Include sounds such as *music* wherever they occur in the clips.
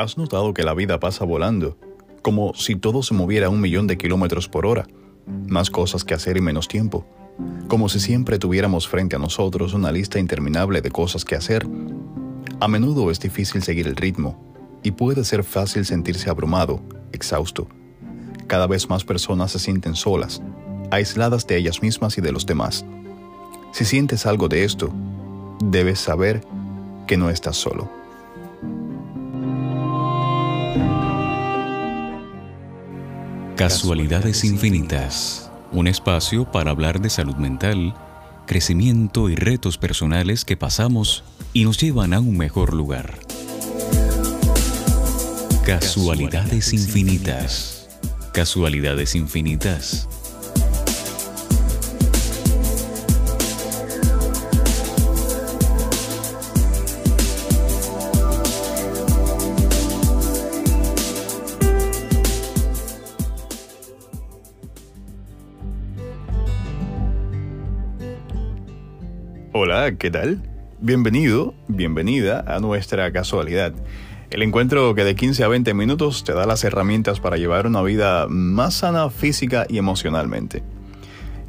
¿Has notado que la vida pasa volando? Como si todo se moviera a un millón de kilómetros por hora. Más cosas que hacer y menos tiempo. Como si siempre tuviéramos frente a nosotros una lista interminable de cosas que hacer. A menudo es difícil seguir el ritmo y puede ser fácil sentirse abrumado, exhausto. Cada vez más personas se sienten solas, aisladas de ellas mismas y de los demás. Si sientes algo de esto, debes saber que no estás solo. Casualidades Infinitas, un espacio para hablar de salud mental, crecimiento y retos personales que pasamos y nos llevan a un mejor lugar. Casualidades Infinitas. Casualidades Infinitas. Hola, ¿qué tal? Bienvenido, bienvenida a nuestra casualidad. El encuentro que de 15 a 20 minutos te da las herramientas para llevar una vida más sana física y emocionalmente.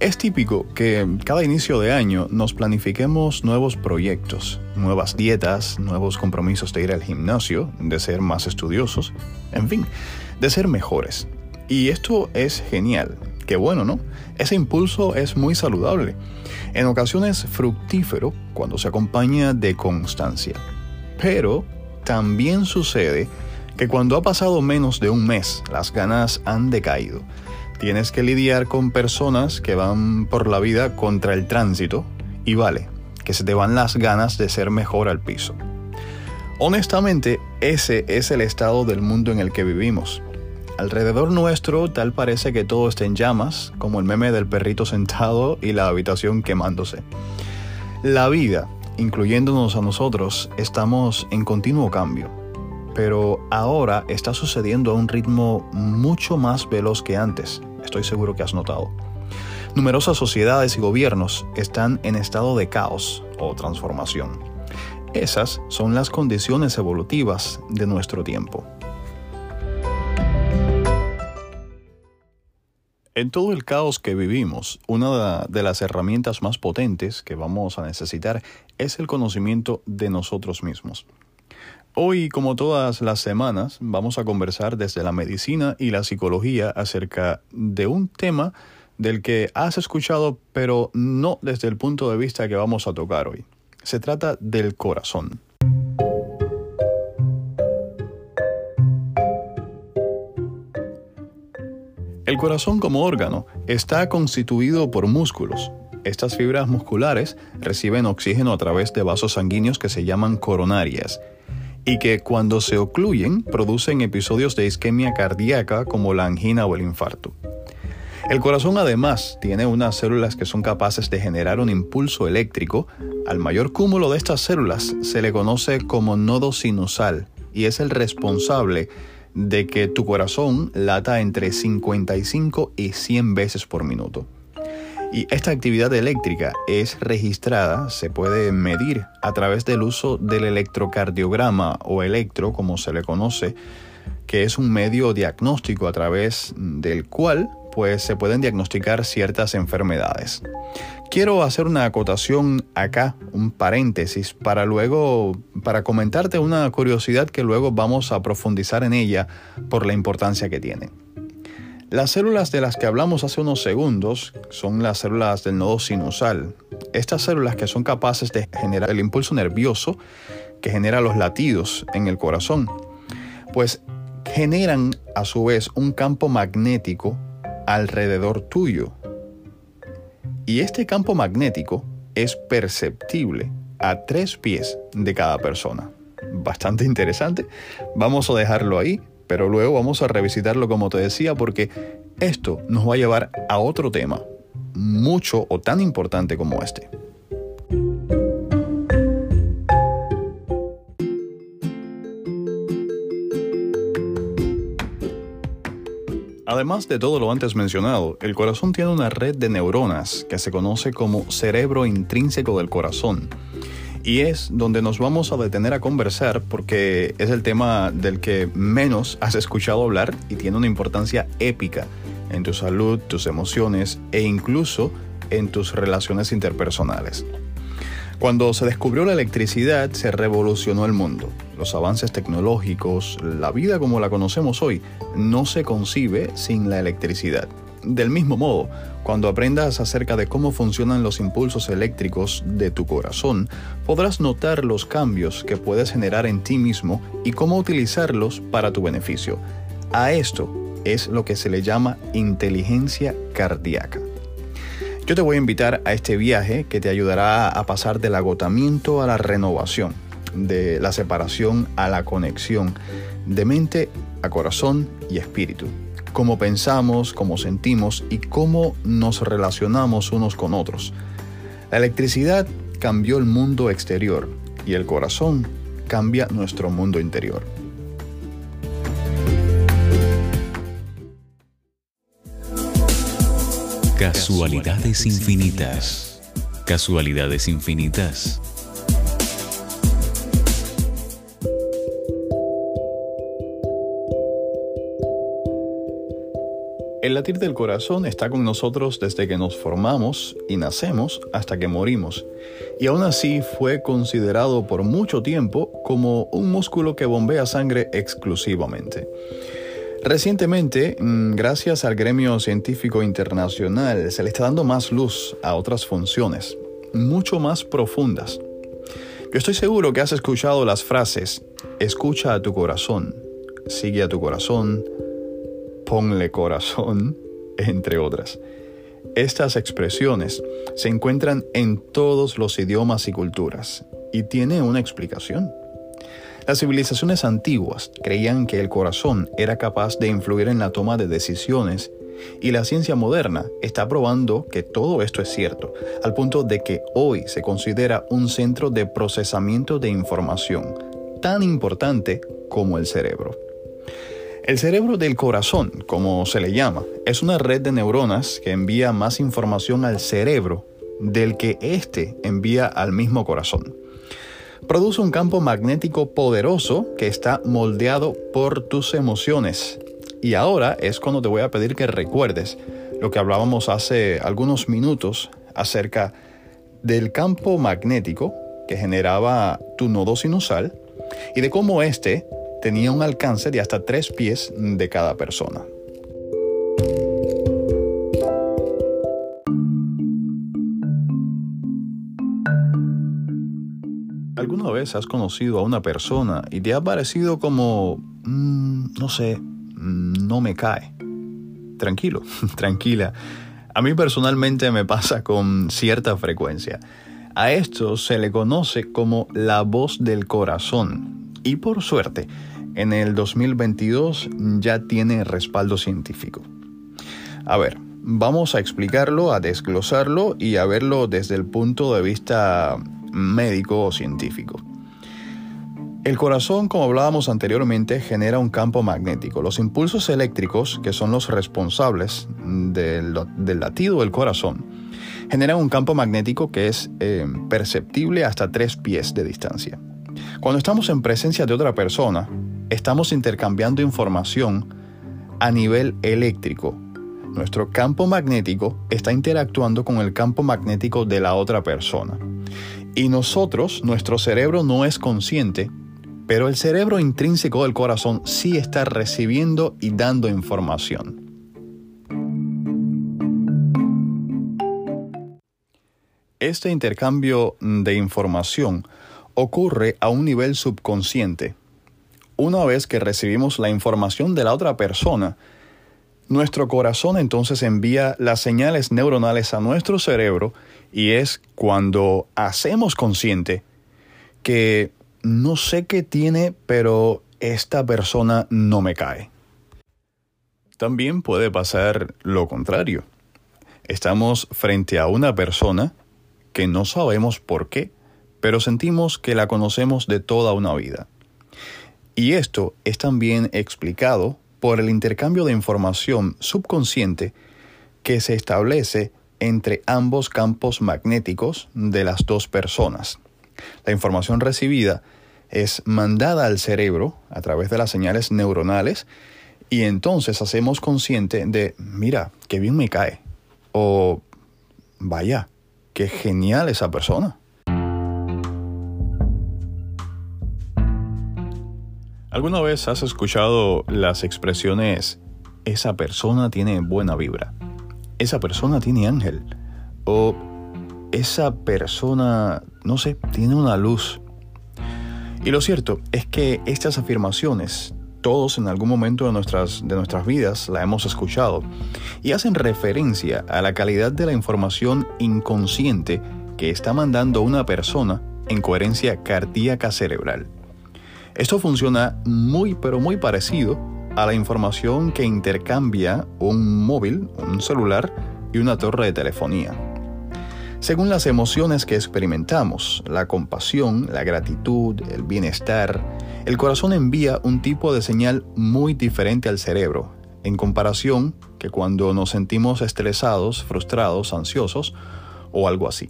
Es típico que cada inicio de año nos planifiquemos nuevos proyectos, nuevas dietas, nuevos compromisos de ir al gimnasio, de ser más estudiosos, en fin, de ser mejores. Y esto es genial, qué bueno, ¿no? Ese impulso es muy saludable, en ocasiones fructífero cuando se acompaña de constancia. Pero también sucede que cuando ha pasado menos de un mes, las ganas han decaído. Tienes que lidiar con personas que van por la vida contra el tránsito y vale, que se te van las ganas de ser mejor al piso. Honestamente, ese es el estado del mundo en el que vivimos. Alrededor nuestro tal parece que todo está en llamas, como el meme del perrito sentado y la habitación quemándose. La vida incluyéndonos a nosotros, estamos en continuo cambio. Pero ahora está sucediendo a un ritmo mucho más veloz que antes, estoy seguro que has notado. Numerosas sociedades y gobiernos están en estado de caos o transformación. Esas son las condiciones evolutivas de nuestro tiempo. En todo el caos que vivimos, una de las herramientas más potentes que vamos a necesitar es el conocimiento de nosotros mismos. Hoy, como todas las semanas, vamos a conversar desde la medicina y la psicología acerca de un tema del que has escuchado, pero no desde el punto de vista que vamos a tocar hoy. Se trata del corazón. El corazón como órgano está constituido por músculos. Estas fibras musculares reciben oxígeno a través de vasos sanguíneos que se llaman coronarias y que cuando se ocluyen producen episodios de isquemia cardíaca como la angina o el infarto. El corazón además tiene unas células que son capaces de generar un impulso eléctrico. Al mayor cúmulo de estas células se le conoce como nodo sinusal y es el responsable de que tu corazón lata entre 55 y 100 veces por minuto. Y esta actividad eléctrica es registrada, se puede medir a través del uso del electrocardiograma o electro, como se le conoce, que es un medio diagnóstico a través del cual pues se pueden diagnosticar ciertas enfermedades. Quiero hacer una acotación acá, un paréntesis, para luego, para comentarte una curiosidad que luego vamos a profundizar en ella por la importancia que tiene. Las células de las que hablamos hace unos segundos son las células del nodo sinusal. Estas células que son capaces de generar el impulso nervioso que genera los latidos en el corazón, pues generan a su vez un campo magnético alrededor tuyo. Y este campo magnético es perceptible a tres pies de cada persona. Bastante interesante. Vamos a dejarlo ahí, pero luego vamos a revisitarlo como te decía porque esto nos va a llevar a otro tema mucho o tan importante como este. Además de todo lo antes mencionado, el corazón tiene una red de neuronas que se conoce como cerebro intrínseco del corazón y es donde nos vamos a detener a conversar porque es el tema del que menos has escuchado hablar y tiene una importancia épica en tu salud, tus emociones e incluso en tus relaciones interpersonales. Cuando se descubrió la electricidad se revolucionó el mundo. Los avances tecnológicos, la vida como la conocemos hoy, no se concibe sin la electricidad. Del mismo modo, cuando aprendas acerca de cómo funcionan los impulsos eléctricos de tu corazón, podrás notar los cambios que puedes generar en ti mismo y cómo utilizarlos para tu beneficio. A esto es lo que se le llama inteligencia cardíaca. Yo te voy a invitar a este viaje que te ayudará a pasar del agotamiento a la renovación, de la separación a la conexión, de mente a corazón y espíritu, cómo pensamos, cómo sentimos y cómo nos relacionamos unos con otros. La electricidad cambió el mundo exterior y el corazón cambia nuestro mundo interior. Casualidades infinitas. Casualidades infinitas. El latir del corazón está con nosotros desde que nos formamos y nacemos hasta que morimos, y aún así fue considerado por mucho tiempo como un músculo que bombea sangre exclusivamente. Recientemente, mm, gracias al gremio científico internacional, se le está dando más luz a otras funciones, mucho más profundas. Yo estoy seguro que has escuchado las frases, escucha a tu corazón, sigue a tu corazón, ponle corazón, *laughs* entre otras. Estas expresiones se encuentran en todos los idiomas y culturas y tiene una explicación. Las civilizaciones antiguas creían que el corazón era capaz de influir en la toma de decisiones y la ciencia moderna está probando que todo esto es cierto, al punto de que hoy se considera un centro de procesamiento de información, tan importante como el cerebro. El cerebro del corazón, como se le llama, es una red de neuronas que envía más información al cerebro del que éste envía al mismo corazón produce un campo magnético poderoso que está moldeado por tus emociones. Y ahora es cuando te voy a pedir que recuerdes lo que hablábamos hace algunos minutos acerca del campo magnético que generaba tu nodo sinusal y de cómo éste tenía un alcance de hasta tres pies de cada persona. ¿Alguna vez has conocido a una persona y te ha parecido como, mm, no sé, mm, no me cae? Tranquilo, *laughs* tranquila. A mí personalmente me pasa con cierta frecuencia. A esto se le conoce como la voz del corazón. Y por suerte, en el 2022 ya tiene respaldo científico. A ver, vamos a explicarlo, a desglosarlo y a verlo desde el punto de vista médico o científico. El corazón, como hablábamos anteriormente, genera un campo magnético. Los impulsos eléctricos, que son los responsables del, latido del corazón, generan un campo magnético que es eh, perceptible hasta tres pies de distancia. Cuando estamos en presencia de otra persona, estamos intercambiando información a nivel eléctrico. Nuestro campo magnético está interactuando con el campo magnético de la otra persona. Y nosotros, nuestro cerebro no es consciente, pero el cerebro intrínseco del corazón sí está recibiendo y dando información. Este intercambio de información ocurre a un nivel subconsciente. Una vez que recibimos la información de la otra persona, nuestro corazón entonces envía las señales neuronales a nuestro cerebro y es cuando hacemos consciente que no sé qué tiene, pero esta persona no me cae. También puede pasar lo contrario. Estamos frente a una persona que no sabemos por qué, pero sentimos que la conocemos de toda una vida. Y esto es también explicado por el intercambio de información subconsciente que se establece entre ambos campos magnéticos de las dos personas. La información recibida es mandada al cerebro a través de las señales neuronales y entonces hacemos consciente de, mira, qué bien me cae. O, vaya, qué genial esa persona. ¿Alguna vez has escuchado las expresiones, esa persona tiene buena vibra? Esa persona tiene ángel. O esa persona, no sé, tiene una luz. Y lo cierto es que estas afirmaciones todos en algún momento de nuestras, de nuestras vidas la hemos escuchado y hacen referencia a la calidad de la información inconsciente que está mandando una persona en coherencia cardíaca cerebral. Esto funciona muy pero muy parecido a la información que intercambia un móvil, un celular y una torre de telefonía. Según las emociones que experimentamos, la compasión, la gratitud, el bienestar, el corazón envía un tipo de señal muy diferente al cerebro, en comparación que cuando nos sentimos estresados, frustrados, ansiosos o algo así.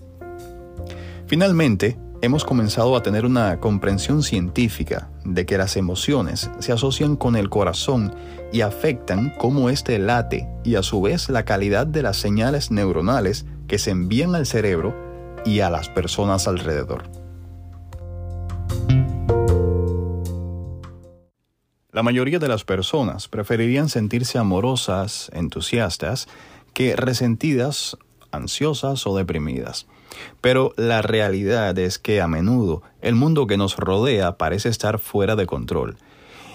Finalmente, hemos comenzado a tener una comprensión científica de que las emociones se asocian con el corazón y afectan cómo éste late y a su vez la calidad de las señales neuronales que se envían al cerebro y a las personas alrededor. La mayoría de las personas preferirían sentirse amorosas, entusiastas, que resentidas, ansiosas o deprimidas. Pero la realidad es que a menudo el mundo que nos rodea parece estar fuera de control.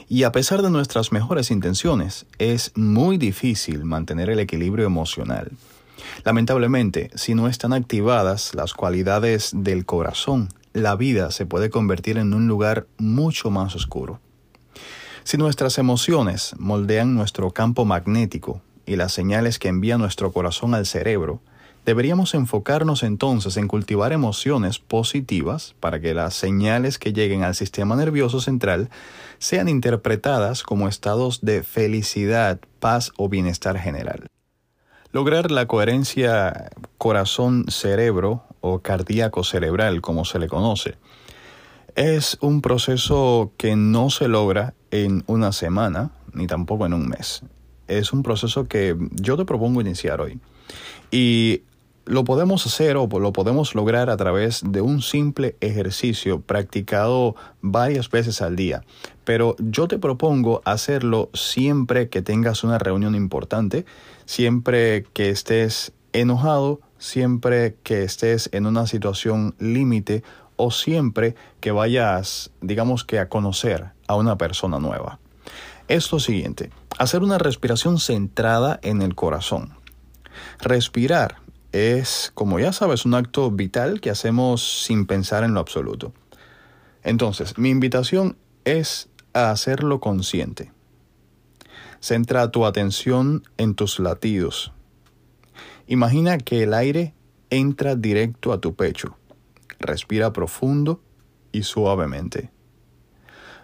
Y a pesar de nuestras mejores intenciones, es muy difícil mantener el equilibrio emocional. Lamentablemente, si no están activadas las cualidades del corazón, la vida se puede convertir en un lugar mucho más oscuro. Si nuestras emociones moldean nuestro campo magnético y las señales que envía nuestro corazón al cerebro, deberíamos enfocarnos entonces en cultivar emociones positivas para que las señales que lleguen al sistema nervioso central sean interpretadas como estados de felicidad, paz o bienestar general. Lograr la coherencia corazón-cerebro o cardíaco cerebral, como se le conoce, es un proceso que no se logra en una semana ni tampoco en un mes. Es un proceso que yo te propongo iniciar hoy. Y lo podemos hacer o lo podemos lograr a través de un simple ejercicio practicado varias veces al día. Pero yo te propongo hacerlo siempre que tengas una reunión importante, siempre que estés enojado, siempre que estés en una situación límite o siempre que vayas, digamos que a conocer a una persona nueva. Es lo siguiente, hacer una respiración centrada en el corazón. Respirar es, como ya sabes, un acto vital que hacemos sin pensar en lo absoluto. Entonces, mi invitación es a hacerlo consciente. Centra tu atención en tus latidos. Imagina que el aire entra directo a tu pecho Respira profundo y suavemente.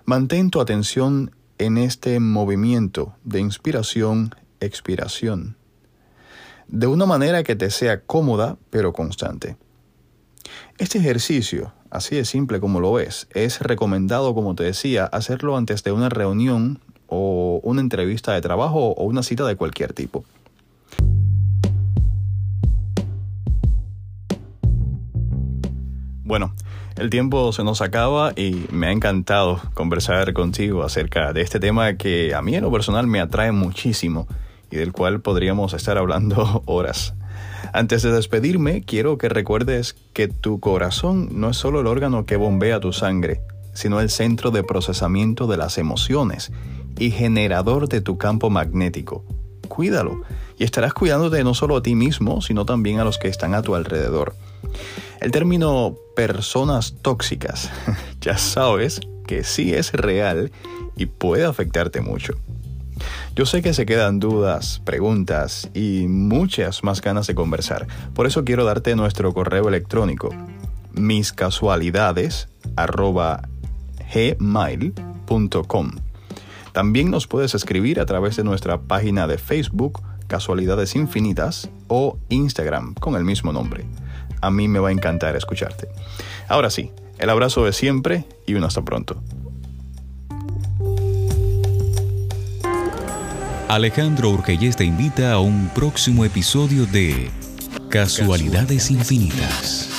Mantén tu atención en este movimiento de inspiración-expiración, de una manera que te sea cómoda pero constante. Este ejercicio, así de simple como lo es, es recomendado, como te decía, hacerlo antes de una reunión o una entrevista de trabajo o una cita de cualquier tipo. Bueno, el tiempo se nos acaba y me ha encantado conversar contigo acerca de este tema que a mí en lo personal me atrae muchísimo y del cual podríamos estar hablando *laughs* horas. Antes de despedirme, quiero que recuerdes que tu corazón no es solo el órgano que bombea tu sangre, sino el centro de procesamiento de las emociones y generador de tu campo magnético. Cuídalo y estarás cuidándote no solo a ti mismo, sino también a los que están a tu alrededor. El término personas tóxicas, *laughs* ya sabes que sí es real y puede afectarte mucho. Yo sé que se quedan dudas, preguntas y muchas más ganas de conversar. Por eso quiero darte nuestro correo electrónico miscasualidades@gmail.com. También nos puedes escribir a través de nuestra página de Facebook Casualidades Infinitas o Instagram con el mismo nombre a mí me va a encantar escucharte. Ahora sí, El abrazo de siempre y un hasta pronto. Alejandro Urquelles te invita a un próximo episodio de Casualidades Infinitas.